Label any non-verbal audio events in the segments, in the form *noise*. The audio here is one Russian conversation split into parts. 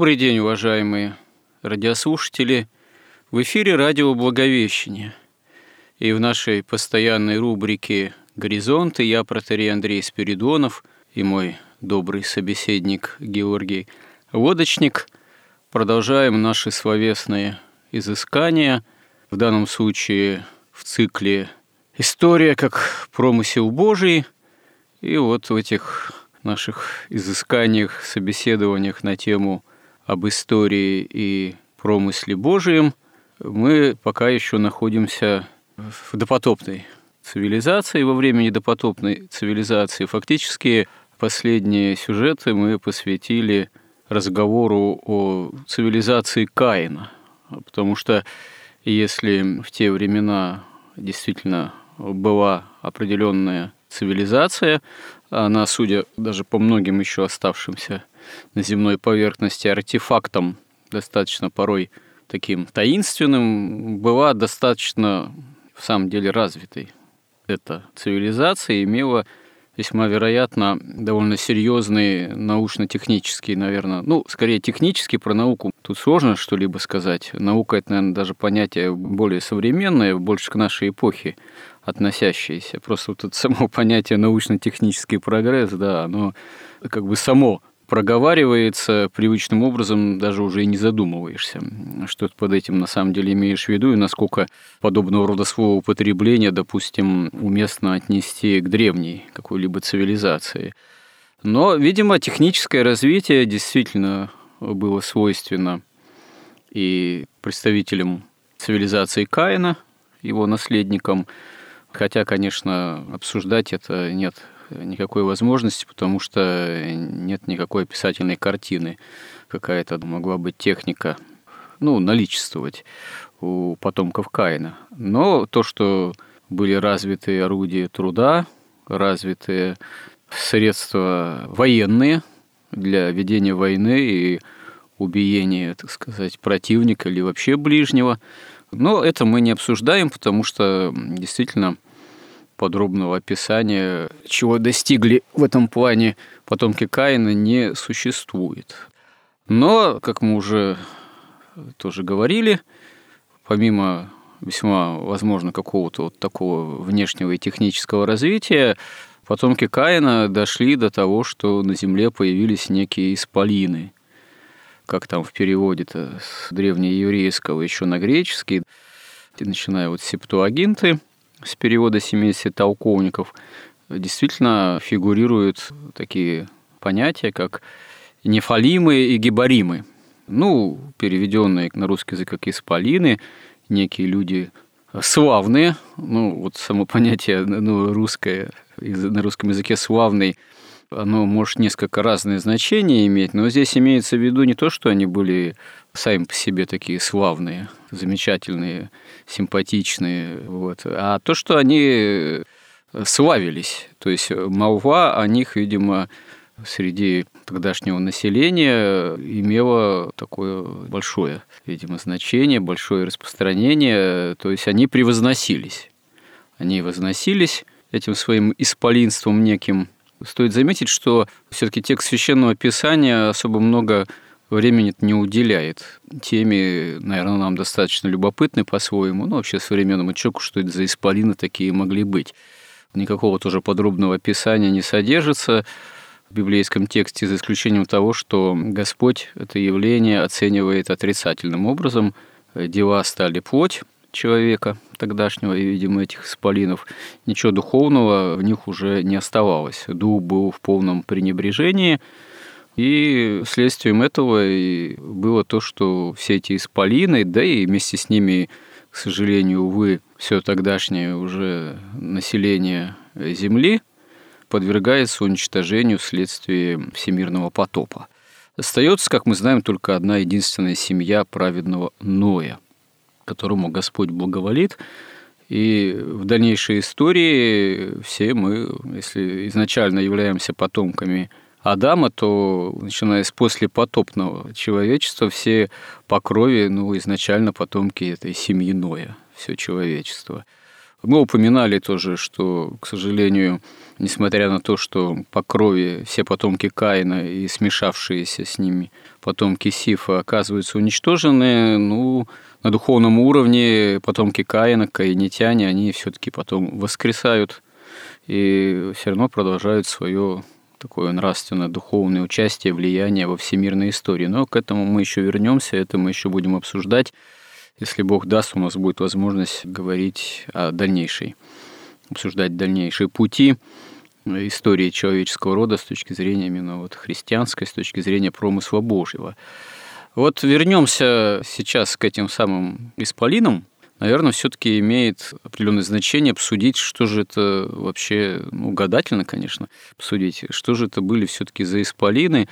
Добрый день, уважаемые радиослушатели. В эфире радио «Благовещение». И в нашей постоянной рубрике «Горизонты» я, протерей Андрей Спиридонов, и мой добрый собеседник Георгий Лодочник продолжаем наши словесные изыскания, в данном случае в цикле «История как промысел Божий», и вот в этих наших изысканиях, собеседованиях на тему об истории и промысле Божием, мы пока еще находимся в допотопной цивилизации, во времени допотопной цивилизации. Фактически последние сюжеты мы посвятили разговору о цивилизации Каина, потому что если в те времена действительно была определенная цивилизация, она, судя даже по многим еще оставшимся на земной поверхности артефактом, достаточно порой таким таинственным, была достаточно, в самом деле, развитой. Эта цивилизация имела весьма вероятно довольно серьезные научно-технические, наверное, ну, скорее технический про науку. Тут сложно что-либо сказать. Наука – это, наверное, даже понятие более современное, больше к нашей эпохе относящееся. Просто вот это само *laughs* понятие научно-технический прогресс, да, оно как бы само проговаривается привычным образом, даже уже и не задумываешься, что ты под этим на самом деле имеешь в виду и насколько подобного рода слово употребления, допустим, уместно отнести к древней какой-либо цивилизации. Но, видимо, техническое развитие действительно было свойственно и представителям цивилизации Каина, его наследникам, хотя, конечно, обсуждать это нет никакой возможности, потому что нет никакой описательной картины. Какая-то могла быть техника, ну, наличествовать у потомков Каина. Но то, что были развиты орудия труда, развитые средства военные для ведения войны и убиения, так сказать, противника или вообще ближнего. Но это мы не обсуждаем, потому что действительно подробного описания, чего достигли в этом плане потомки Каина, не существует. Но, как мы уже тоже говорили, помимо весьма, возможно, какого-то вот такого внешнего и технического развития, потомки Каина дошли до того, что на Земле появились некие исполины, как там в переводе-то с древнееврейского еще на греческий, начиная вот септуагинты – с перевода 70 толковников действительно фигурируют такие понятия, как нефалимы и гибаримы. Ну, переведенные на русский язык как исполины, некие люди славные, ну, вот само понятие ну, русское, на русском языке славный, оно может несколько разные значения иметь, но здесь имеется в виду не то, что они были сами по себе такие славные, замечательные, симпатичные, вот. А то, что они э, славились, то есть молва о них, видимо, среди тогдашнего населения имела такое большое, видимо, значение, большое распространение, то есть они превозносились. Они возносились этим своим исполинством неким. Стоит заметить, что все-таки текст священного писания особо много времени не уделяет теме, наверное, нам достаточно любопытной по-своему, ну, вообще современному человеку, что это за исполины такие могли быть. Никакого тоже подробного описания не содержится в библейском тексте, за исключением того, что Господь это явление оценивает отрицательным образом. Дела стали плоть человека тогдашнего, и, видимо, этих исполинов, ничего духовного в них уже не оставалось. Дух был в полном пренебрежении – И следствием этого и было то, что все эти исполины, да и вместе с ними, к сожалению, увы, все тогдашнее уже население Земли подвергается уничтожению вследствие всемирного потопа. Остается, как мы знаем, только одна единственная семья праведного Ноя, которому Господь благоволит. И в дальнейшей истории все мы, если изначально являемся потомками Адама, то начиная с послепотопного человечества, все по крови, ну, изначально потомки этой семьи Ноя, все человечество – мы упоминали тоже, что, к сожалению, несмотря на то, что по крови все потомки Каина и смешавшиеся с ними потомки Сифа оказываются уничтожены, ну, на духовном уровне потомки Каина, каинитяне, они все-таки потом воскресают и все равно продолжают свое такое нравственно-духовное участие, влияние во всемирной истории. Но к этому мы еще вернемся, это мы еще будем обсуждать если Бог даст, у нас будет возможность говорить о дальнейшей, обсуждать дальнейшие пути истории человеческого рода с точки зрения именно вот христианской, с точки зрения промысла Божьего. Вот вернемся сейчас к этим самым исполинам. Наверное, все-таки имеет определенное значение обсудить, что же это вообще, ну, гадательно, конечно, обсудить, что же это были все-таки за исполины,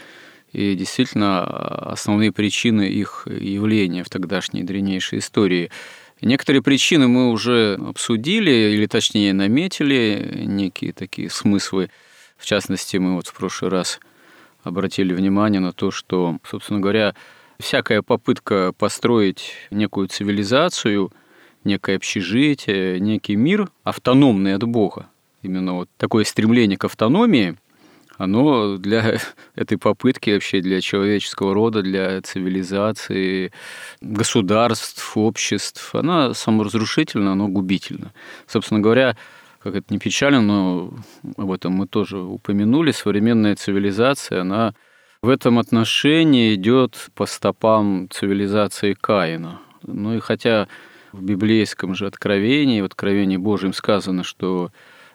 и действительно основные причины их явления в тогдашней древнейшей истории. Некоторые причины мы уже обсудили, или точнее наметили, некие такие смыслы. В частности, мы вот в прошлый раз обратили внимание на то, что, собственно говоря, всякая попытка построить некую цивилизацию, некое общежитие, некий мир, автономный от Бога, именно вот такое стремление к автономии – оно для *laughs* этой попытки вообще, для человеческого рода, для цивилизации, государств, обществ, она саморазрушительна, оно губительно. Собственно говоря, как это не печально, но об этом мы тоже упомянули, современная цивилизация, она в этом отношении идет по стопам цивилизации Каина. Ну и хотя в библейском же откровении, в откровении Божьем сказано, что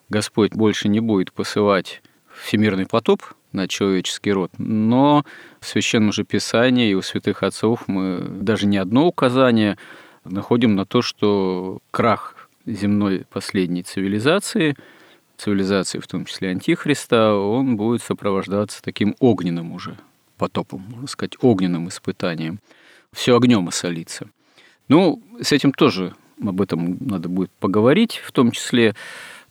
Господь больше не будет посылать всемирный потоп на человеческий род, но в Священном же Писании и у святых отцов мы даже не одно указание находим на то, что крах земной последней цивилизации, цивилизации в том числе Антихриста, он будет сопровождаться таким огненным уже потопом, можно сказать, огненным испытанием. Все огнем осолится. Ну, с этим тоже об этом надо будет поговорить, в том числе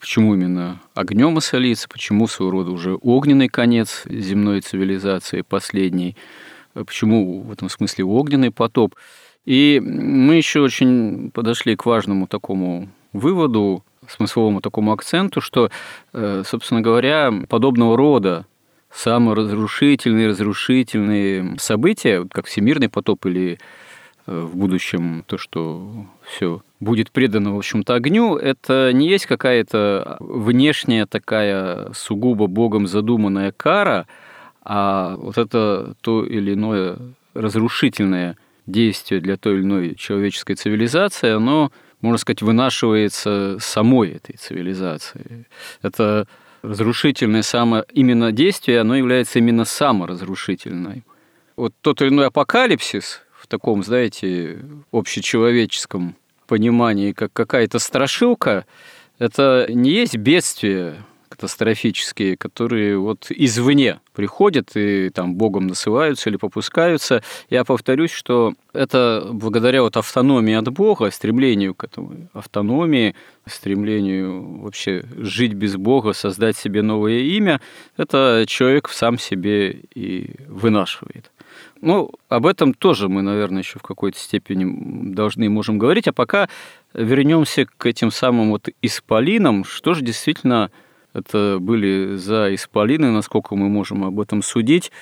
Почему именно огнем осолиться, почему своего рода уже огненный конец земной цивилизации, последний, почему в этом смысле огненный потоп. И мы еще очень подошли к важному такому выводу, смысловому такому акценту, что, э, собственно говоря, подобного рода саморазрушительные, разрушительные события, как всемирный потоп или э, в будущем то, что все будет предано, в общем-то, огню, это не есть какая-то внешняя такая сугубо Богом задуманная кара, а вот это то или иное разрушительное действие для той или иной человеческой цивилизации, оно, можно сказать, вынашивается самой этой цивилизацией. Это разрушительное само именно действие, оно является именно саморазрушительной. Вот тот или иной апокалипсис в таком, знаете, общечеловеческом понимании, как какая-то страшилка, это не есть бедствия катастрофические, которые вот извне приходят и там Богом насываются или попускаются. Я повторюсь, что это благодаря вот автономии от Бога, стремлению к этому автономии, стремлению вообще жить без Бога, создать себе новое имя, это человек сам себе и вынашивает. Ну, об этом тоже мы, наверное, еще в какой-то степени должны и можем говорить. А пока вернемся к этим самым вот исполинам. Что же действительно это были за исполины, насколько мы можем об этом судить?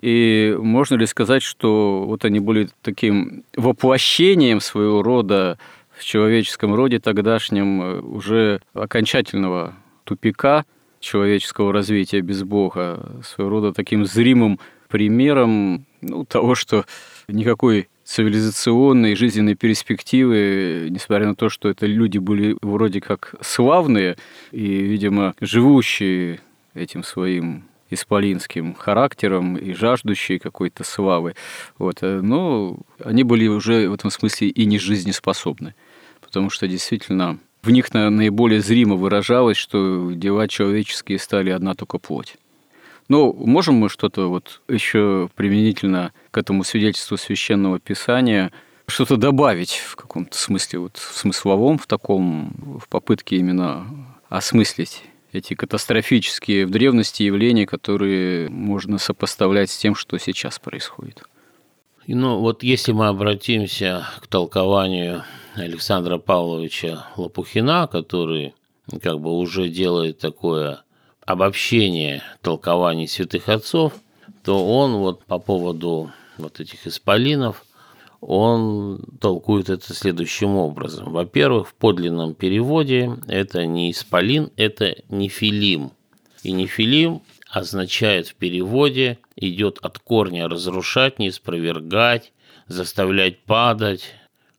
И можно ли сказать, что вот они были таким воплощением своего рода в человеческом роде тогдашнем э, уже окончательного тупика человеческого развития без Бога, своего рода таким зримым примером ну, того, что никакой цивилизационной жизненной перспективы, несмотря на то, что это люди были вроде как славные и, видимо, живущие этим своим исполинским характером и жаждущие какой-то славы. Вот. Э, но они были уже в этом смысле и не жизнеспособны, потому что действительно в них наиболее зримо выражалось, что дела человеческие стали одна только плоть. Но можем мы что-то вот еще применительно к этому свидетельству священного писания что-то добавить в каком-то смысле, вот в смысловом, в таком, в попытке именно осмыслить эти катастрофические в древности явления, которые можно сопоставлять с тем, что сейчас происходит. Ну, вот если мы обратимся к толкованию Александра Павловича Лопухина, который как бы уже делает такое обобщение толкований святых отцов, то он вот по поводу вот этих исполинов, он толкует это следующим образом. Во-первых, в подлинном переводе это не исполин, это нефилим. И нефилим означает в переводе идет от корня разрушать, не спровергать, заставлять падать,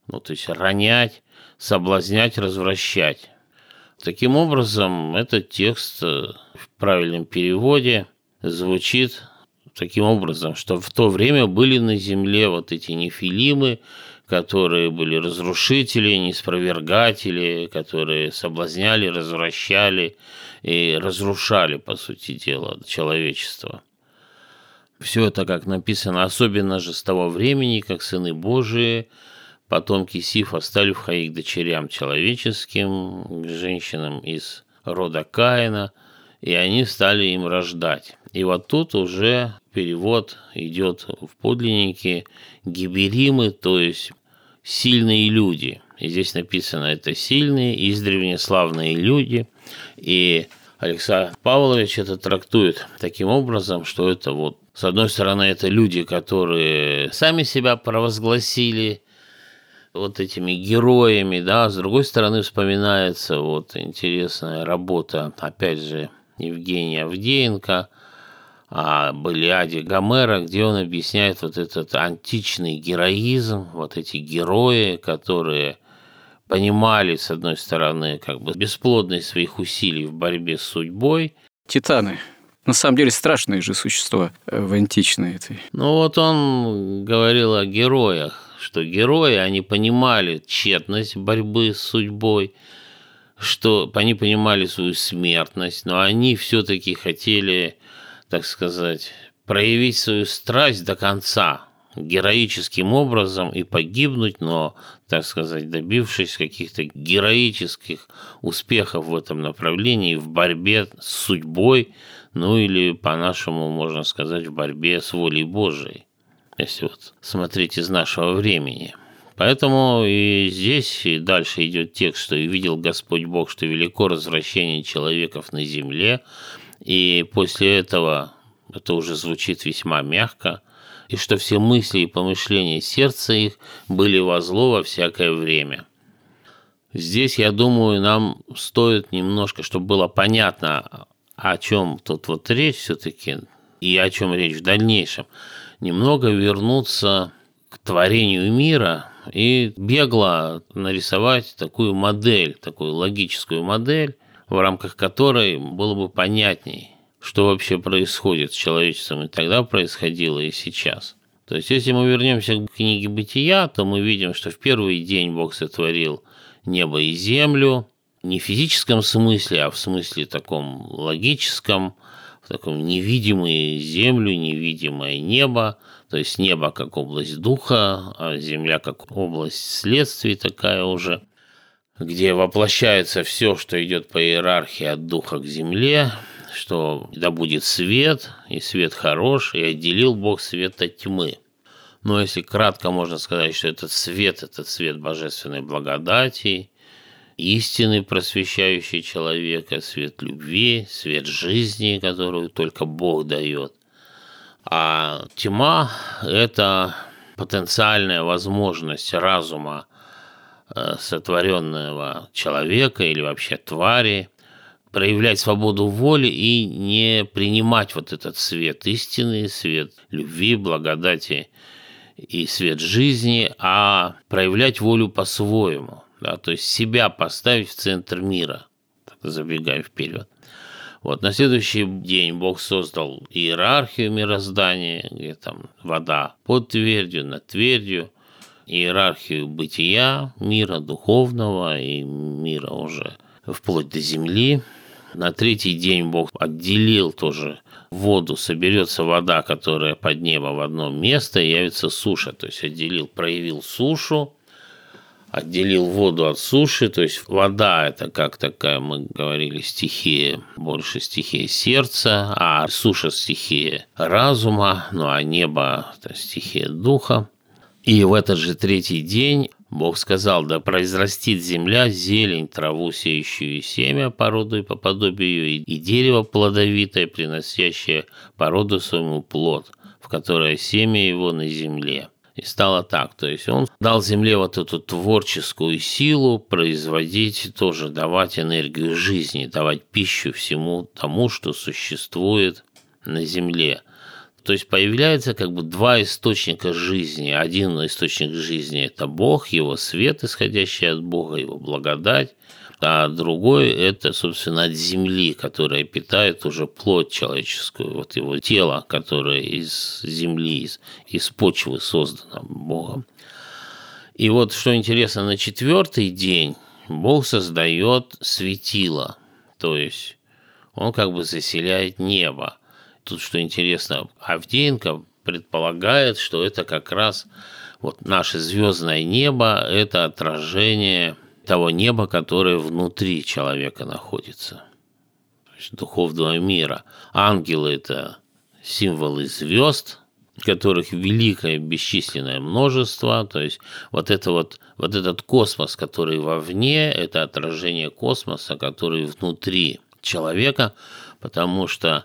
ну то есть ронять, соблазнять, развращать. Таким образом, этот текст э, в правильном переводе звучит таким образом, что в то время были на земле вот эти нефилимы, которые были разрушители, неспровергатели, которые соблазняли, развращали и разрушали, по сути дела, человечество. Все это, как написано, особенно же с того времени, как сыны Божии, потомки Сифа стали входить к дочерям человеческим, к женщинам из рода Каина, и они стали им рождать. И вот тут уже перевод идет в подлиннике гиберимы, то есть сильные люди. И здесь написано это сильные, издревне славные люди. И Александр Павлович это трактует таким образом, что это вот с одной стороны, это люди, которые сами себя провозгласили вот этими героями, да, с другой стороны вспоминается вот интересная работа, опять же, Евгения Авдеенко о Балиаде Гомера, где он объясняет вот этот античный героизм, вот эти герои, которые понимали, с одной стороны, как бы бесплодность своих усилий в борьбе с судьбой. Титаны на самом деле страшные же существа э, в античной этой. Ну вот он говорил о героях, что герои, они понимали тщетность борьбы с судьбой, что они понимали свою смертность, но они все-таки хотели, так сказать, проявить свою страсть до конца, героическим образом и погибнуть, но, так сказать, добившись каких-то героических успехов в этом направлении, в борьбе с судьбой, ну или по-нашему можно сказать в борьбе с волей Божией, если вот смотреть из нашего времени. Поэтому и здесь и дальше идет текст, что «И видел Господь Бог, что велико развращение человеков на земле», и после этого это уже звучит весьма мягко, и что все мысли и помышления сердца их были во зло во всякое время. Здесь, я думаю, нам стоит немножко, чтобы было понятно, о чем тут вот речь все-таки и о чем речь в дальнейшем, немного вернуться к творению мира и бегло нарисовать такую модель, такую логическую модель, в рамках которой было бы понятней, что вообще происходит с человечеством и тогда происходило, и сейчас. То есть, если мы вернемся к книге «Бытия», то мы видим, что в первый день Бог сотворил небо и землю, не в физическом смысле, а в смысле таком логическом, в таком невидимой землю, невидимое небо, то есть небо как область духа, а земля как область следствий такая уже, где воплощается все, что идет по иерархии от духа к земле, что да будет свет, и свет хорош, и отделил Бог свет от тьмы. Но если кратко можно сказать, что этот свет – это свет божественной благодати, истины, просвещающий человека, свет любви, свет жизни, которую только Бог дает. А тьма – это потенциальная возможность разума э, сотворенного человека или вообще твари проявлять свободу воли и не принимать вот этот свет истины, свет любви, благодати и свет жизни, а проявлять волю по-своему – да, то есть себя поставить в центр мира, забегая вперед. Вот на следующий день Бог создал иерархию мироздания, где там вода под твердью, над твердью, иерархию бытия, мира духовного и мира уже вплоть до земли. На третий день Бог отделил тоже воду, соберется вода, которая под небо в одно место, и явится суша. То есть отделил, проявил сушу, отделил воду от суши, то есть вода это как такая, мы говорили, стихия, больше стихия сердца, а суша стихия разума, ну а небо это стихия духа. И в этот же третий день Бог сказал, да произрастит земля зелень, траву, сеющую семя породу и по подобию, и дерево плодовитое, приносящее породу своему плод, в которое семя его на земле. И стало так, то есть он дал земле вот эту творческую силу производить, тоже давать энергию жизни, давать пищу всему тому, что существует на земле. То есть появляется как бы два источника жизни. Один источник жизни – это Бог, его свет, исходящий от Бога, его благодать. А другой – это, собственно, от земли, которая питает уже плоть человеческую, вот его тело, которое из земли, из, из почвы создано Богом. И вот что интересно, на четвертый день Бог создает светило, то есть он как бы заселяет небо – тут что интересно, Авдеенко предполагает, что это как раз вот наше звездное небо – это отражение того неба, которое внутри человека находится, то есть духовного мира. Ангелы – это символы звезд, которых великое бесчисленное множество, то есть вот это вот, вот этот космос, который вовне, это отражение космоса, который внутри человека, потому что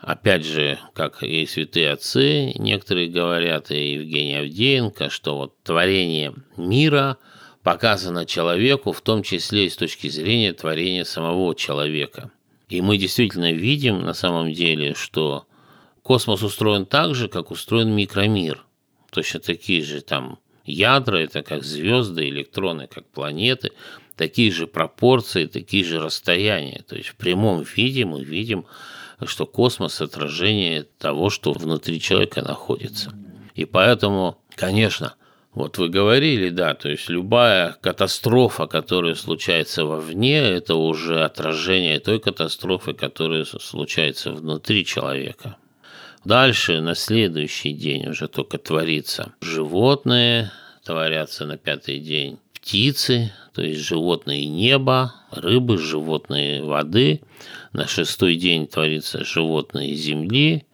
Опять же, как и святые отцы, некоторые говорят, и Евгений Авдеенко, что вот творение мира показано человеку, в том числе и с точки зрения творения самого человека. И мы действительно видим на самом деле, что космос устроен так же, как устроен микромир. Точно такие же там ядра, это как звезды, электроны, как планеты, такие же пропорции, такие же расстояния. То есть в прямом виде мы видим что космос – отражение того, что внутри человека находится. И поэтому, конечно, вот вы говорили, да, то есть любая катастрофа, которая случается вовне, это уже отражение той катастрофы, которая случается внутри человека. Дальше, на следующий день уже только творится животные, творятся на пятый день птицы, то есть животные неба, рыбы, животные воды. На шестой день творится животные земли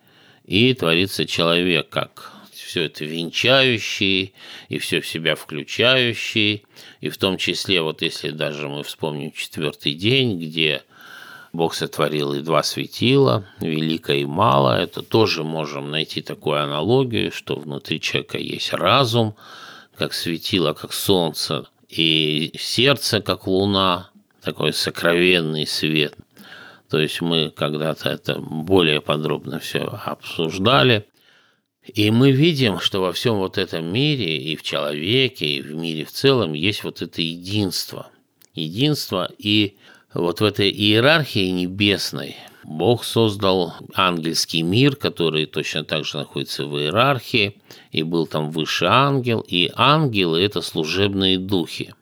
и творится человек, как все это венчающий и все в себя включающий. И в том числе, вот если даже мы вспомним четвертый день, где Бог сотворил и два светила, великое и мало, это тоже можем найти такую аналогию, что внутри человека есть разум, как светило, как солнце, и сердце, как луна, такой сокровенный свет. То есть мы когда-то это более подробно все обсуждали. И мы видим, что во всем вот этом мире, и в человеке, и в мире в целом, есть вот это единство. Единство, и вот в этой иерархии небесной Бог создал ангельский мир, который точно так же находится в иерархии, и был там выше ангел, и ангелы – это служебные духи.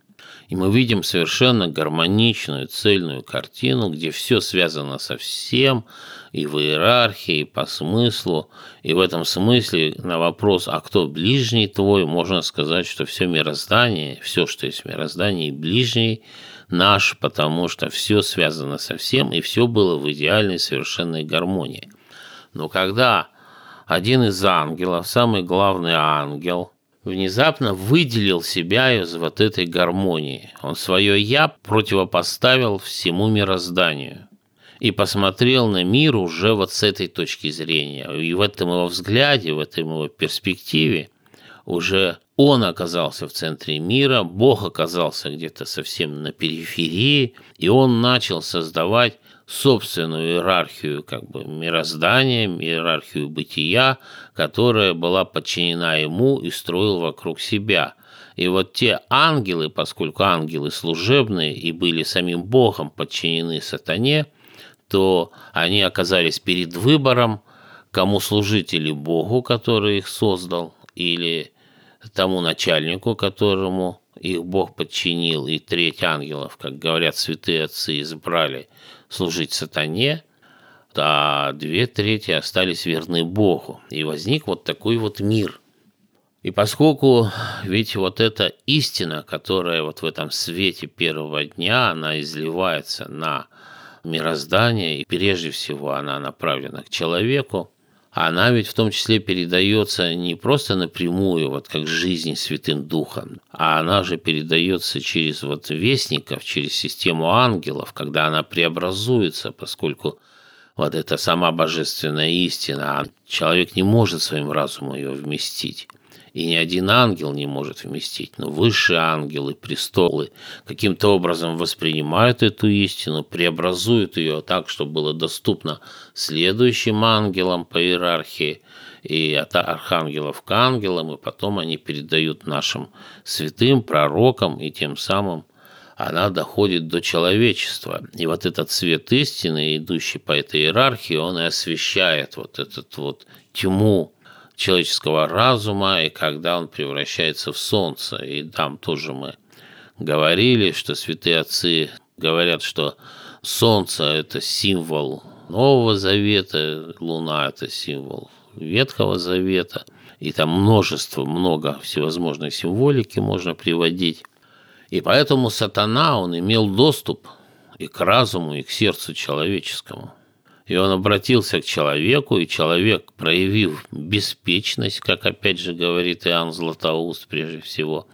И мы видим совершенно гармоничную, цельную картину, где все связано со всем, и в иерархии, и по смыслу. И в этом смысле на вопрос, а кто ближний твой, можно сказать, что все мироздание, все, что есть в мироздании, ближний наш, потому что все связано со всем, и все было в идеальной совершенной гармонии. Но когда один из ангелов, самый главный ангел, внезапно выделил себя из вот этой гармонии. Он свое «я» противопоставил всему мирозданию и посмотрел на мир уже вот с этой точки зрения. И в этом его взгляде, в этой его перспективе уже он оказался в центре мира, Бог оказался где-то совсем на периферии, и он начал создавать собственную иерархию как бы мироздания, иерархию бытия, которая была подчинена ему и строил вокруг себя. И вот те ангелы, поскольку ангелы служебные и были самим Богом подчинены сатане, то они оказались перед выбором, кому служить или Богу, который их создал, или тому начальнику, которому их Бог подчинил, и треть ангелов, как говорят святые отцы, избрали служить сатане, а две трети остались верны Богу. И возник вот такой вот мир. И поскольку ведь вот эта истина, которая вот в этом свете первого дня, она изливается на мироздание, и прежде всего она направлена к человеку, она ведь в том числе передается не просто напрямую, вот как жизнь Святым Духом, а она же передается через вот вестников, через систему ангелов, когда она преобразуется, поскольку вот эта сама божественная истина, а человек не может своим разумом ее вместить и ни один ангел не может вместить, но высшие ангелы, престолы каким-то образом воспринимают эту истину, преобразуют ее так, чтобы было доступно следующим ангелам по иерархии, и от архангелов к ангелам, и потом они передают нашим святым, пророкам, и тем самым она доходит до человечества. И вот этот свет истины, идущий по этой иерархии, он и освещает вот этот вот тьму человеческого разума, и когда он превращается в солнце. И там тоже мы говорили, что святые отцы говорят, что солнце – это символ Нового Завета, луна – это символ Ветхого Завета, и там множество, много всевозможной символики можно приводить. И поэтому сатана, он имел доступ и к разуму, и к сердцу человеческому – и он обратился к человеку, и человек, проявив беспечность, как опять же говорит Иоанн Златоуст прежде всего,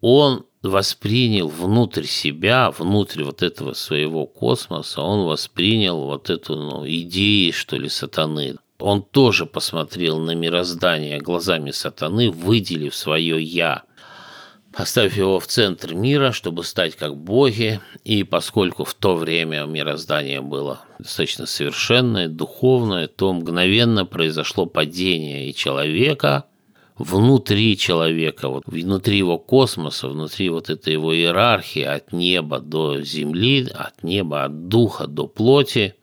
он воспринял внутрь себя, внутрь вот этого своего космоса, он воспринял вот эту ну, идею, что ли, сатаны. Он тоже посмотрел на мироздание глазами сатаны, выделив свое «я», поставив его в центр мира, чтобы стать как боги, и поскольку в то время мироздание было достаточно совершенное, духовное, то мгновенно произошло падение и человека внутри человека, вот внутри его космоса, внутри вот этой его иерархии от неба до земли, от неба, от духа до плоти,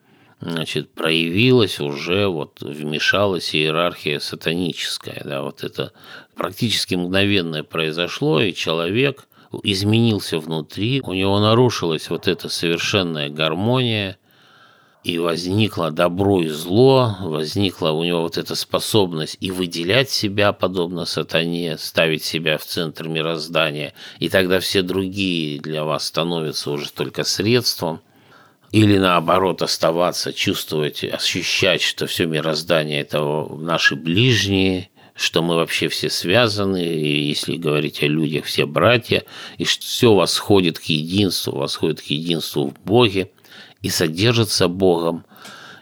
значит, проявилась уже, вот вмешалась иерархия сатаническая, да, вот это практически мгновенное произошло, и человек изменился внутри, у него нарушилась вот эта совершенная гармония, и возникло добро и зло, возникла у него вот эта способность и выделять себя, подобно сатане, ставить себя в центр мироздания, и тогда все другие для вас становятся уже только средством – или наоборот оставаться, чувствовать, ощущать, что все мироздание – это наши ближние, что мы вообще все связаны, и если говорить о людях, все братья, и что все восходит к единству, восходит к единству в Боге и содержится Богом,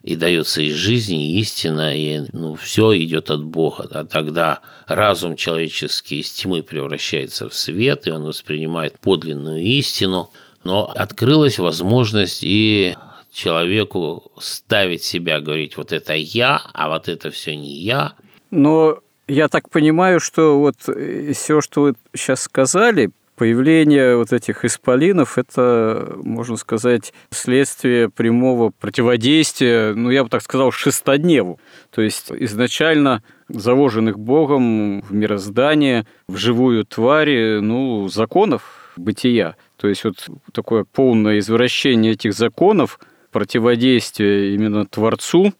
и дается и жизнь, и истина, и ну, все идет от Бога. А тогда разум человеческий из тьмы превращается в свет, и он воспринимает подлинную истину – но открылась возможность и человеку ставить себя, говорить, вот это я, а вот это все не я. Но я так понимаю, что вот э, все, что вы сейчас сказали, появление вот этих исполинов – это, можно сказать, следствие прямого противодействия, ну, я бы так сказал, шестодневу. То есть изначально заложенных Богом в мироздание, в живую тварь, ну, законов бытия – то есть вот такое полное извращение этих законов, противодействие именно Творцу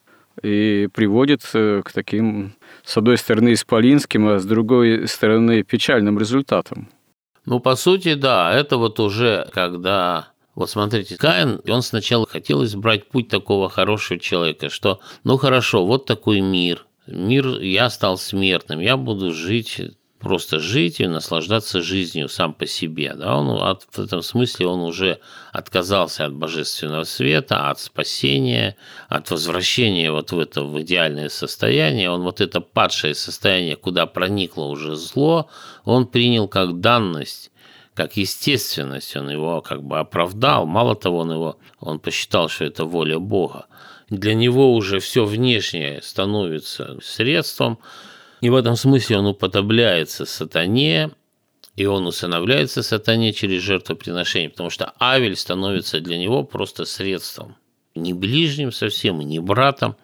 и приводит э, к таким, с одной стороны, исполинским, а с другой стороны, печальным результатам. Ну, по сути, да, это вот уже когда вот смотрите, Каин, он сначала хотел избрать путь такого хорошего человека, что, ну хорошо, вот такой мир, мир, я стал смертным, я буду жить просто жить и наслаждаться жизнью сам по себе. Да? Он, от, в этом смысле он уже отказался от божественного света, от спасения, от возвращения вот в это в идеальное состояние. Он вот это падшее состояние, куда проникло уже зло, он принял как данность как естественность, он его как бы оправдал. Мало того, он его, он посчитал, что это воля Бога. Для него уже все внешнее становится средством, и в этом смысле он уподобляется сатане, и он усыновляется сатане через жертвоприношение, потому что Авель становится для него просто средством. не ближним совсем, и не братом.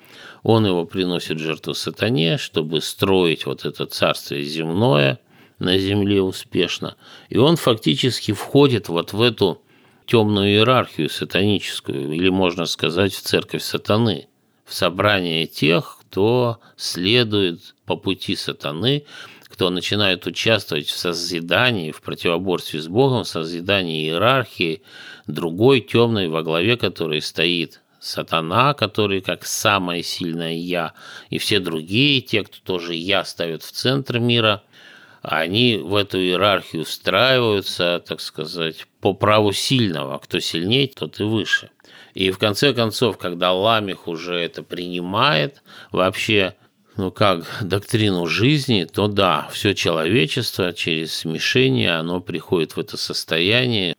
Он его приносит в жертву сатане, чтобы строить вот это царствие земное на земле успешно. И он фактически входит вот в эту темную иерархию сатаническую, или можно сказать, в церковь сатаны, в собрание тех, кто следует по пути сатаны, кто начинает участвовать в созидании, в противоборстве с Богом, в созидании иерархии, другой темной во главе которой стоит сатана, который как самое сильное «я», и все другие, те, кто тоже «я» ставят в центр мира, они в эту иерархию встраиваются, так сказать, по праву сильного. Кто сильнее, тот и выше. И в конце концов, когда Ламих уже это принимает, вообще ну как доктрину жизни, то да, все человечество через смешение, оно приходит в это состояние,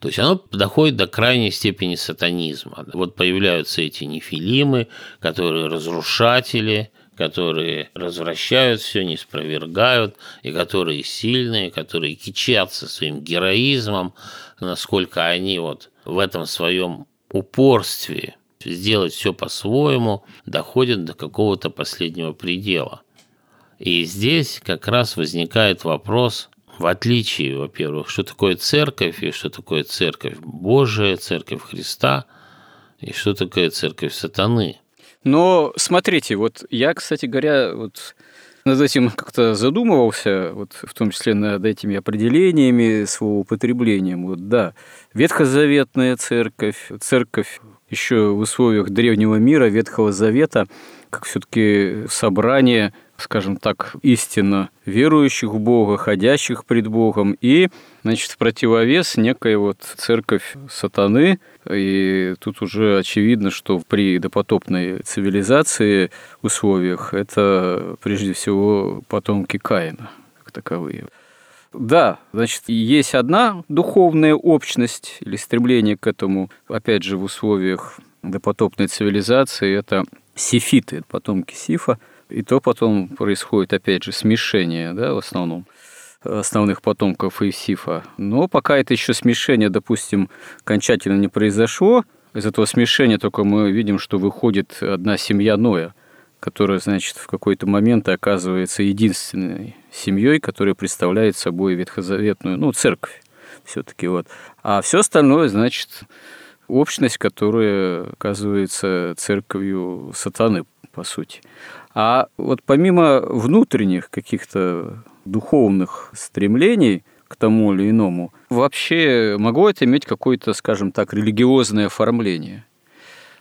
то есть оно доходит до крайней степени сатанизма. Вот появляются эти нефилимы, которые разрушатели, которые развращают все, не спровергают, и которые сильные, которые кичатся своим героизмом, насколько они вот в этом своем упорстве сделать все по-своему, доходят до какого-то последнего предела. И здесь как раз возникает вопрос, в отличие, во-первых, что такое церковь и что такое церковь Божия, церковь Христа, и что такое церковь сатаны. Но смотрите, вот я, кстати говоря, вот над этим как-то задумывался, вот в том числе над этими определениями, с его употреблением. Вот да, ветхозаветная церковь, церковь еще в условиях древнего мира, Ветхого Завета, как все-таки собрание, скажем так, истинно верующих в Бога, ходящих пред Богом, и, значит, в противовес некая вот церковь сатаны, и тут уже очевидно, что при допотопной цивилизации условиях это прежде всего потомки Каина, как таковые. Да, значит, есть одна духовная общность или стремление к этому, опять же, в условиях допотопной цивилизации, это сифиты, потомки Сифа, и то потом происходит, опять же, смешение, да, в основном основных потомков Исифа. Но пока это еще смешение, допустим, окончательно не произошло, из этого смешения только мы видим, что выходит одна семья Ноя – которая, значит, в какой-то момент оказывается единственной семьей, которая представляет собой ветхозаветную, ну, церковь все-таки вот. А все остальное, значит, общность, которая оказывается церковью сатаны, по сути. А вот помимо внутренних каких-то духовных стремлений к тому или иному, вообще могло это иметь какое-то, скажем так, религиозное оформление?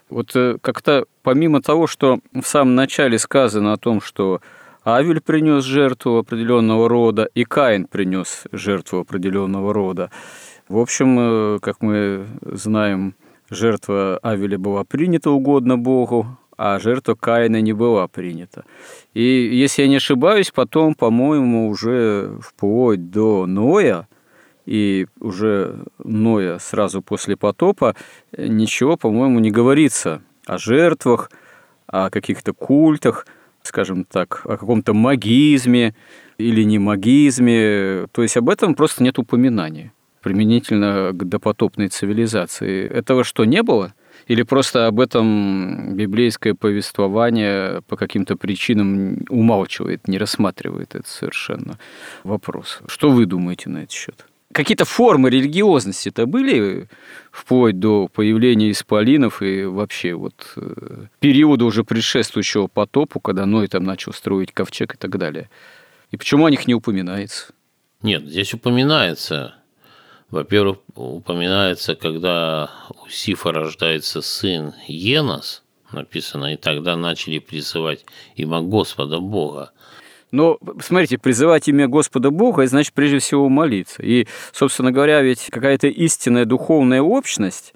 Вот э, как-то помимо того, что в самом начале сказано о том, что Авель принес жертву определенного рода, и Каин принес жертву определенного рода. В общем, э, как мы знаем, жертва Авеля была принята угодно Богу, а жертва Каина не была принята. И если я не ошибаюсь, потом, по-моему, уже вплоть до Ноя – и уже Ноя сразу после потопа, ничего, по-моему, не говорится о жертвах, о каких-то культах, скажем так, о каком-то магизме или не магизме. То есть об этом просто нет упоминания применительно к допотопной цивилизации. Этого что, не было? Или просто об этом библейское повествование по каким-то причинам умалчивает, не рассматривает это совершенно вопрос? Что вы думаете на этот счет? какие-то формы религиозности-то были вплоть до появления исполинов и вообще вот э, периода уже предшествующего потопу, когда Ной там начал строить ковчег и так далее. И почему о них не упоминается? Нет, здесь упоминается. Во-первых, упоминается, когда у Сифа рождается сын Енос, написано, и тогда начали призывать имя Господа Бога. Но, смотрите, призывать имя Господа Бога, значит прежде всего молиться. И, собственно говоря, ведь какая-то истинная духовная общность,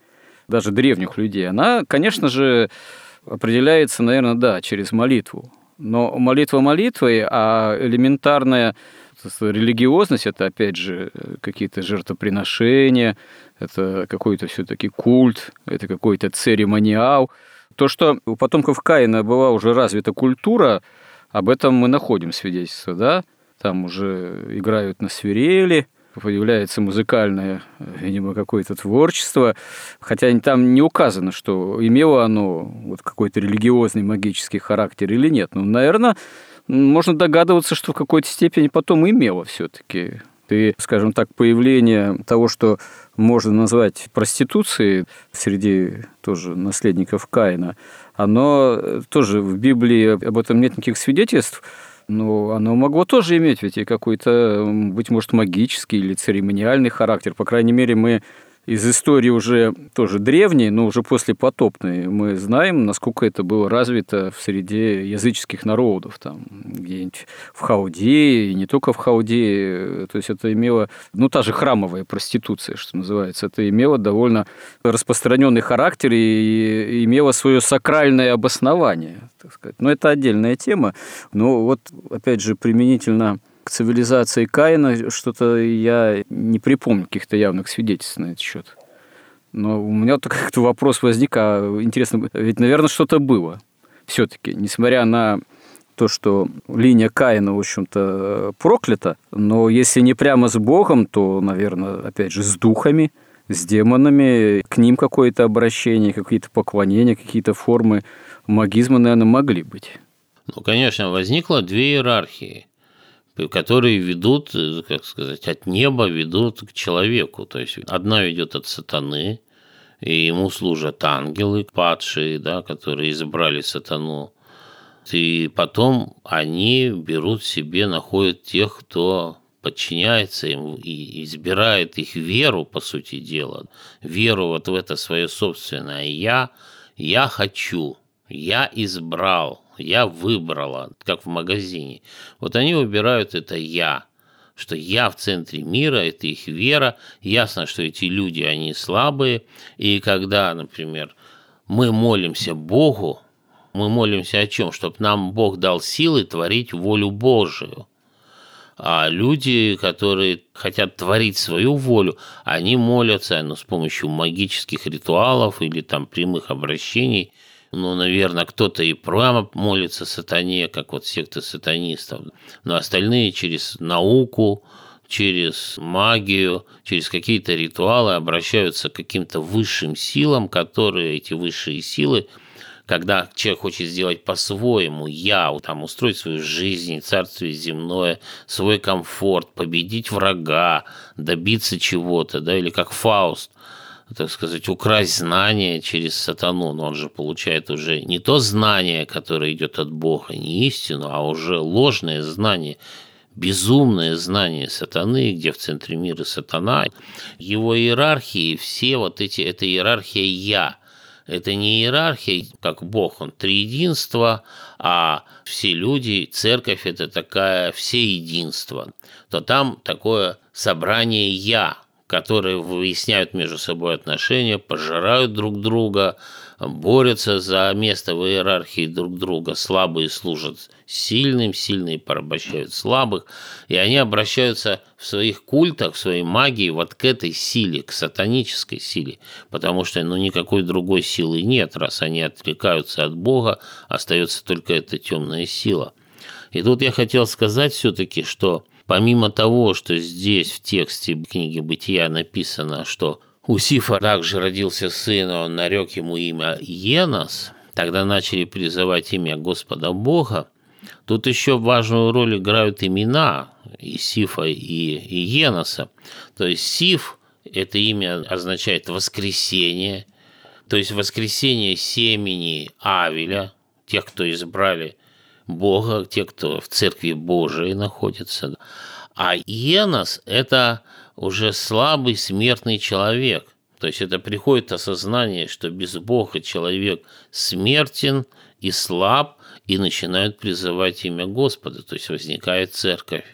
даже древних людей, она, конечно же, определяется, наверное, да, через молитву. Но молитва молитвой, а элементарная религиозность, это, опять же, какие-то жертвоприношения, это какой-то все-таки культ, это какой-то церемониал. То, что у потомков Каина была уже развита культура, об этом мы находим свидетельство, да? Там уже играют на свирели, появляется музыкальное, видимо, какое-то творчество, хотя там не указано, что имело оно вот какой-то религиозный магический характер или нет. Ну, наверное, можно догадываться, что в какой-то степени потом имело все-таки. И, скажем так, появление того, что можно назвать проституцией среди тоже наследников Каина, оно тоже в Библии об этом нет никаких свидетельств, но оно могло тоже иметь ведь и какой-то, быть может, магический или церемониальный характер. По крайней мере, мы из истории уже тоже древней, но уже после потопной, мы знаем, насколько это было развито в среде языческих народов, там где-нибудь в Хаудее, и не только в Хаудее, то есть это имело, ну, та же храмовая проституция, что называется, это имело довольно распространенный характер и имело свое сакральное обоснование, так сказать. Но это отдельная тема, но вот, опять же, применительно к цивилизации Каина что-то я не припомню каких-то явных свидетельств на этот счет. Но у меня вот как-то вопрос возник, а интересно, ведь, наверное, что-то было все-таки, несмотря на то, что линия Каина, в общем-то, проклята, но если не прямо с Богом, то, наверное, опять же, с духами, с демонами, к ним какое-то обращение, какие-то поклонения, какие-то формы магизма, наверное, могли быть. Ну, конечно, возникло две иерархии которые ведут, э, как сказать, от неба ведут к человеку. То есть одна ведет от сатаны, и ему служат ангелы падшие, да, которые избрали сатану. И потом они берут себе, находят тех, кто подчиняется им и избирает их веру, по сути дела, веру вот в это свое собственное «я», «я хочу», «я избрал», я выбрала, как в магазине. Вот они выбирают это я, что я в центре мира, это их вера. Ясно, что эти люди, они слабые. И когда, например, мы молимся Богу, мы молимся о чем? Чтобы нам Бог дал силы творить волю Божию. А люди, которые хотят творить свою волю, они молятся ну, с помощью магических ритуалов или там прямых обращений – ну, наверное, кто-то и прямо молится сатане, как вот секты сатанистов, но остальные через науку, через магию, через какие-то ритуалы обращаются к каким-то высшим силам, которые эти высшие силы когда человек хочет сделать по-своему, я, там, устроить свою жизнь, царствие земное, свой комфорт, победить врага, добиться чего-то, да, или как Фауст – так сказать, украсть знание через сатану, но он же получает уже не то знание, которое идет от Бога, не истину, а уже ложное знание, безумное знание сатаны, где в центре мира сатана. Его иерархии, все вот эти, это иерархия «я», это не иерархия, как Бог, он триединство, а все люди, церковь – это такая все единство, то там такое собрание «я», которые выясняют между собой отношения, пожирают друг друга, борются за место в иерархии друг друга. Слабые служат сильным, сильные порабощают слабых. И они обращаются в своих культах, в своей магии вот к этой силе, к сатанической силе. Потому что ну, никакой другой силы нет. Раз они отвлекаются от Бога, остается только эта темная сила. И тут я хотел сказать все-таки, что Помимо того, что здесь в тексте книги «Бытия» написано, что у Сифа также родился сын, он нарек ему имя Енос, тогда начали призывать имя Господа Бога, Тут еще важную роль играют имена и Сифа, и, и Еноса. То есть Сиф – это имя означает воскресение, то есть воскресение семени Авеля, тех, кто избрали Бога, те, кто в Церкви Божией находится. А Енос – это уже слабый смертный человек. То есть это приходит осознание, что без Бога человек смертен и слаб, и начинают призывать имя Господа, то есть возникает церковь.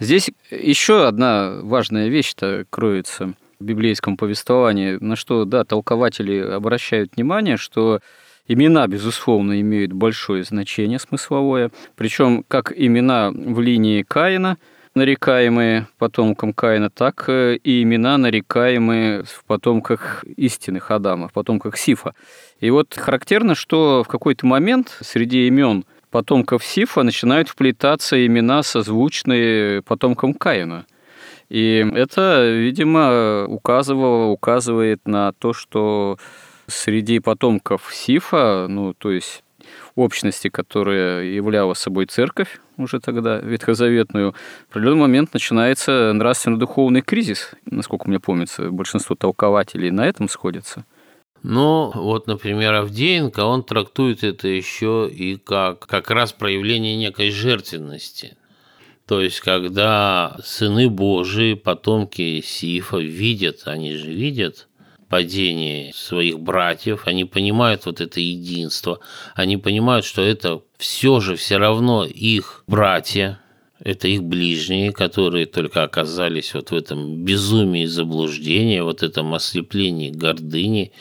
Здесь еще одна важная вещь-то кроется в библейском повествовании, на что, да, толкователи обращают внимание, что Имена, безусловно, имеют большое значение смысловое, причем как имена в линии Каина, нарекаемые потомкам Каина, так э, и имена, нарекаемые в потомках истинных Адама, в потомках Сифа. И вот характерно, что в какой-то момент среди имен потомков Сифа начинают вплетаться имена, созвучные потомкам Каина – И это, видимо, указывало, указывает на то, что среди потомков Сифа, ну, то есть общности, которая являла собой церковь уже тогда, ветхозаветную, в определенный момент начинается нравственно-духовный кризис. Насколько мне помнится, большинство толкователей на этом сходятся. Ну, вот, например, Авдеенко, он трактует это еще и как как раз проявление некой жертвенности. То есть, когда сыны Божии, потомки Сифа видят, они же видят падение своих братьев, они понимают вот это единство, они понимают, что это все же все равно их братья, это их ближние, которые только оказались вот в этом безумии заблуждения, вот этом ослеплении гордыни,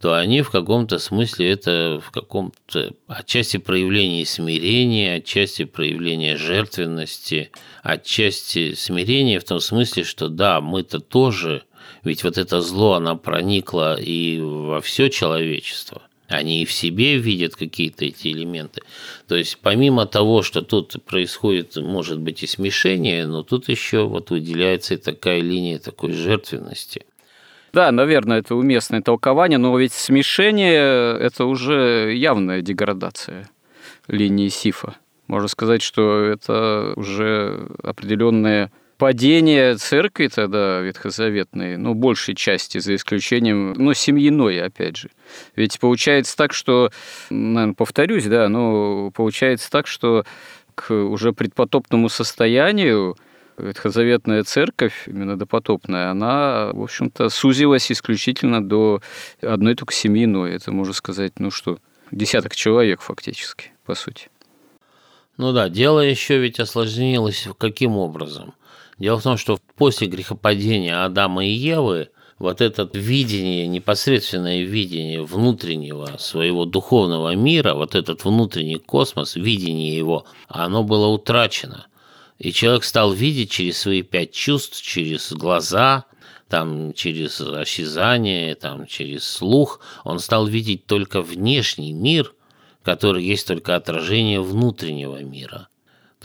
то они в каком-то смысле это в каком-то отчасти проявлении смирения, отчасти проявления жертвенности, отчасти смирения в том смысле, что да, мы-то тоже, ведь вот это зло, оно проникло и во все человечество. Они и в себе видят какие-то эти элементы. То есть помимо того, что тут происходит, может быть, и смешение, но тут еще вот выделяется и такая линия такой жертвенности – да, наверное, это уместное толкование, но ведь смешение – это уже явная деградация линии Сифа. Можно сказать, что это уже определенное падение церкви тогда ветхозаветной, ну, большей части, за исключением, ну, семьиной, опять же. Ведь получается так, что, наверное, повторюсь, да, но получается так, что к уже предпотопному состоянию ветхозаветная церковь, именно допотопная, она, в общем-то, сузилась исключительно до одной только семьи Ноя. Это, можно сказать, ну что, десяток человек фактически, по сути. Ну да, дело еще ведь осложнилось каким образом? Дело в том, что после грехопадения Адама и Евы вот это видение, непосредственное видение внутреннего своего духовного мира, вот этот внутренний космос, видение его, оно было утрачено – и человек стал видеть через свои пять чувств, через глаза, там, через осязание, там, через слух. Он стал видеть только внешний мир, который есть только отражение внутреннего мира.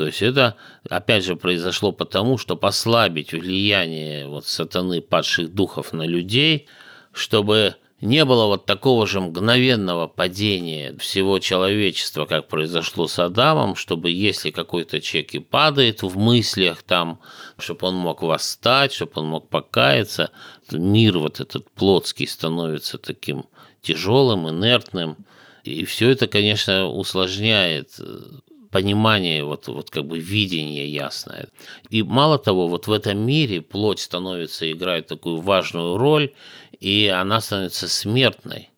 То есть это, опять же, произошло потому, что послабить влияние вот сатаны падших духов на людей, чтобы не было вот такого же мгновенного падения всего человечества, как произошло с Адамом, чтобы если какой-то человек и падает в мыслях там, чтобы он мог восстать, чтобы он мог покаяться, мир вот этот плотский становится таким тяжелым, инертным. И все это, конечно, усложняет э, понимание, вот, вот как бы видение ясное. И мало того, вот в этом мире плоть становится, играет такую важную роль, и она становится смертной.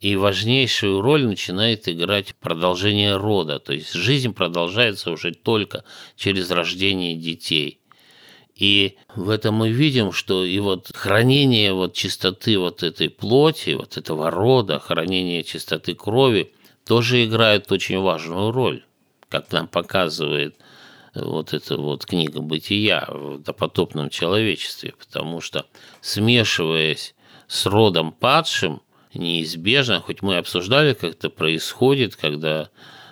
И важнейшую роль начинает играть продолжение рода. То есть жизнь продолжается уже только через рождение детей. И в этом мы видим, что и вот хранение вот чистоты вот этой плоти, вот этого рода, хранение чистоты крови тоже играет очень важную роль, как нам показывает вот эта вот книга «Бытия» в допотопном человечестве, потому что смешиваясь с родом падшим неизбежно, хоть мы обсуждали, как это происходит, когда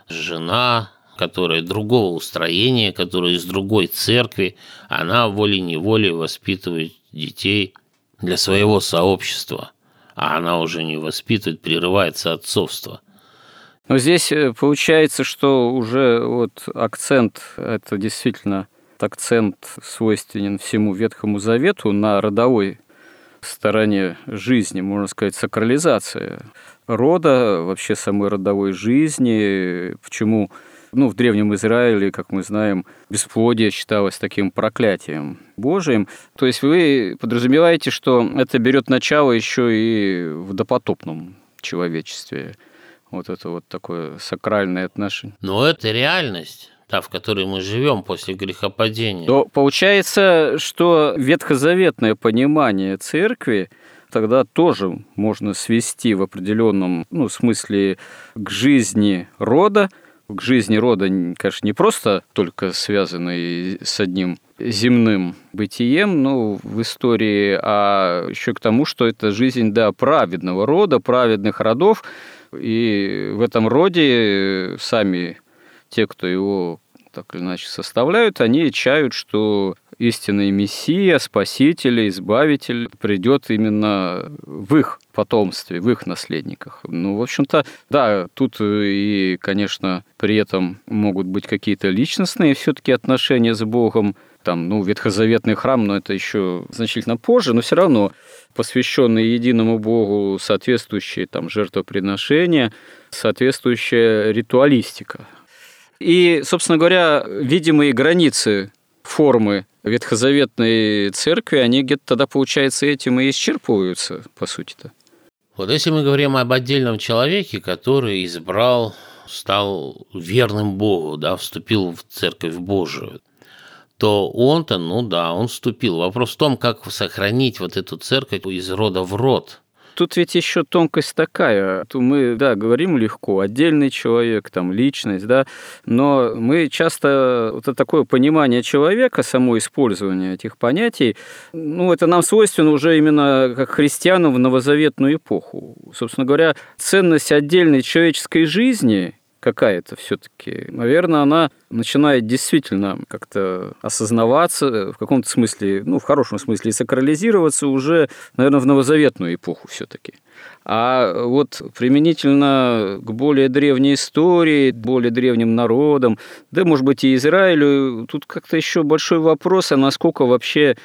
жена, которая другого устроения, которая из другой церкви, она волей-неволей воспитывает детей для своего сообщества, а она уже не воспитывает, прерывается отцовство. Но здесь э, получается, что уже вот акцент, это действительно акцент свойственен всему Ветхому Завету на родовой стороне жизни, можно сказать, сакрализация рода, вообще самой родовой жизни, почему ну, в Древнем Израиле, как мы знаем, бесплодие считалось таким проклятием Божиим. То есть вы подразумеваете, что это берет начало еще и в допотопном человечестве. Вот это вот такое сакральное отношение. Но это реальность та, в которой мы живем после грехопадения. То получается, что ветхозаветное понимание церкви тогда тоже можно свести в определенном ну, смысле к жизни рода, к жизни рода, конечно, не просто только связанной с одним земным бытием, ну, в истории, а еще к тому, что это жизнь, да, праведного рода, праведных родов, и в этом роде сами те, кто его так или иначе составляют, они чают, что истинный Мессия, Спаситель, Избавитель придет именно в их потомстве, в их наследниках. Ну, в общем-то, да, тут и, конечно, при этом могут быть какие-то личностные все-таки отношения с Богом, там, ну, ветхозаветный храм, но это еще значительно позже, но все равно посвященные единому Богу, соответствующие там жертвоприношения, соответствующая ритуалистика. И, собственно говоря, видимые границы формы ветхозаветной церкви, они где-то тогда, получается, этим и исчерпываются, по сути-то. Вот если мы говорим об отдельном человеке, который избрал, стал верным Богу, да, вступил в церковь Божию, то он-то, ну да, он вступил. Вопрос в том, как сохранить вот эту церковь из рода в род – Тут ведь еще тонкость такая. Мы, да, говорим легко, отдельный человек, там, личность, да, но мы часто вот это такое понимание человека, само использование этих понятий, ну, это нам свойственно уже именно как христианам в новозаветную эпоху. Собственно говоря, ценность отдельной человеческой жизни какая-то все-таки. Наверное, она начинает действительно как-то осознаваться, в каком-то смысле, ну, в хорошем смысле, сакрализироваться уже, наверное, в новозаветную эпоху все-таки. А вот применительно к более древней истории, более древним народам, да, может быть, и Израилю, тут как-то еще большой вопрос, а насколько вообще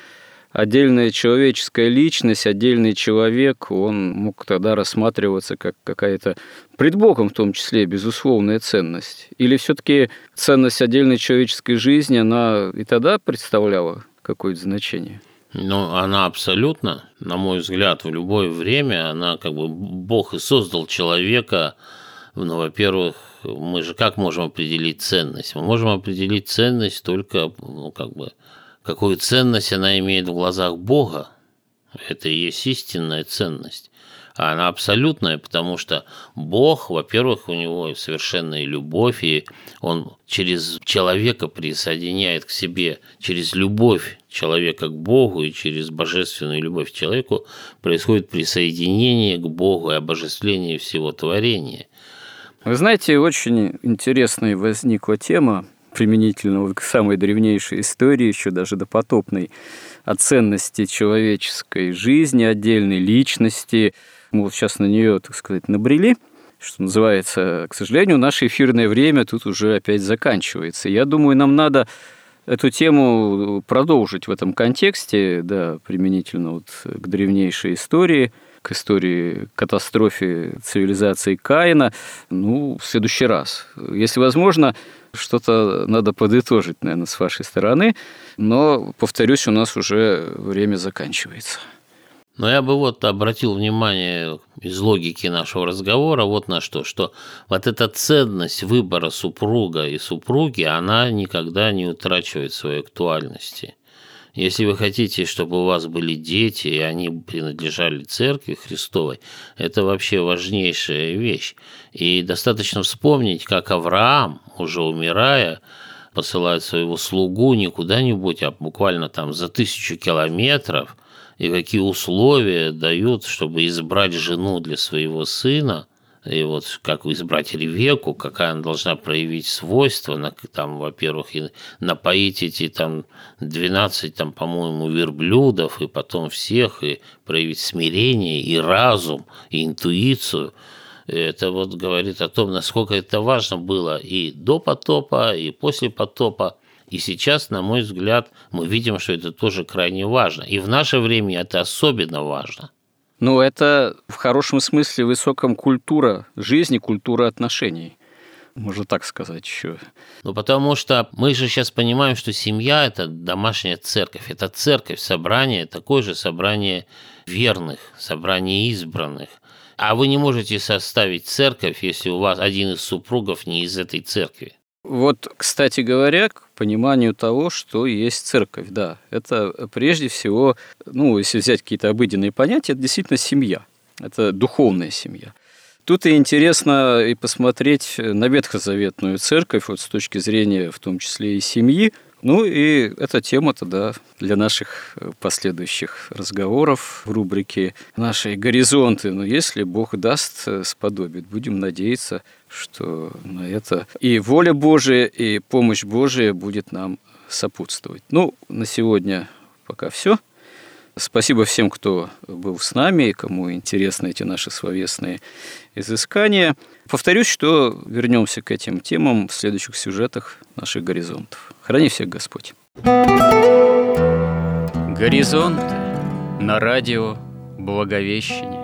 отдельная человеческая личность, отдельный человек, он мог тогда рассматриваться как какая-то пред Богом в том числе безусловная ценность? Или все-таки ценность отдельной человеческой жизни, она и тогда представляла какое-то значение? Ну, она абсолютно, на мой взгляд, в любое время, она как бы Бог и создал человека, ну, во-первых, мы же как можем определить ценность? Мы можем определить ценность только, ну, как бы, какую ценность она имеет в глазах Бога. Это и есть истинная ценность. А она абсолютная, потому что Бог, во-первых, у него совершенная любовь, и он через человека присоединяет к себе, через любовь человека к Богу и через божественную любовь к человеку происходит присоединение к Богу и обожествление всего творения. Вы знаете, очень интересная возникла тема применительно к самой древнейшей истории, еще даже до потопной, о ценности человеческой жизни, отдельной личности. Мы вот сейчас на нее, так сказать, набрели что называется, к сожалению, наше эфирное время тут уже опять заканчивается. Я думаю, нам надо эту тему продолжить в этом контексте, да, применительно вот к древнейшей истории, к истории катастрофе цивилизации Каина, ну, в следующий раз. Если возможно, что-то надо подытожить, наверное, с вашей стороны, но, повторюсь, у нас уже время заканчивается. Но я бы вот обратил внимание из логики нашего разговора вот на что, что вот эта ценность выбора супруга и супруги, она никогда не утрачивает своей актуальности. Если вы хотите, чтобы у вас были дети, и они принадлежали Церкви Христовой, это вообще важнейшая вещь. И достаточно вспомнить, как Авраам, уже умирая, посылает своего слугу не куда-нибудь, а буквально там за тысячу километров, и какие условия дают, чтобы избрать жену для своего сына – и вот как избрать Ревеку, какая она должна проявить свойства, там, во-первых, напоить эти там 12, там, по-моему, верблюдов, и потом всех, и проявить смирение, и разум, и интуицию. Это вот говорит о том, насколько это важно было и до потопа, и после потопа. И сейчас, на мой взгляд, мы видим, что это тоже крайне важно. И в наше время это особенно важно. Ну, это в хорошем смысле высоком культура жизни, культура отношений. Можно так сказать еще. Ну, потому что мы же сейчас понимаем, что семья – это домашняя церковь. Это церковь, собрание, такое же собрание верных, собрание избранных. А вы не можете составить церковь, если у вас один из супругов не из этой церкви. Вот, кстати говоря, к пониманию того, что есть церковь, да, это прежде всего, ну, если взять какие-то обыденные понятия, это действительно семья, это духовная семья. Тут и интересно и посмотреть на ветхозаветную церковь вот с точки зрения в том числе и семьи, ну и эта тема тогда для наших последующих разговоров в рубрике «Наши горизонты». Но если Бог даст, э, сподобит, будем надеяться, что на это и воля Божия, и помощь Божия будет нам сопутствовать. Ну, на сегодня пока все. Спасибо всем, кто был с нами, и кому интересны эти наши словесные изыскания. Повторюсь, что вернемся к этим темам в следующих сюжетах наших горизонтов. Храни всех Господь. Горизонты на радио Благовещение.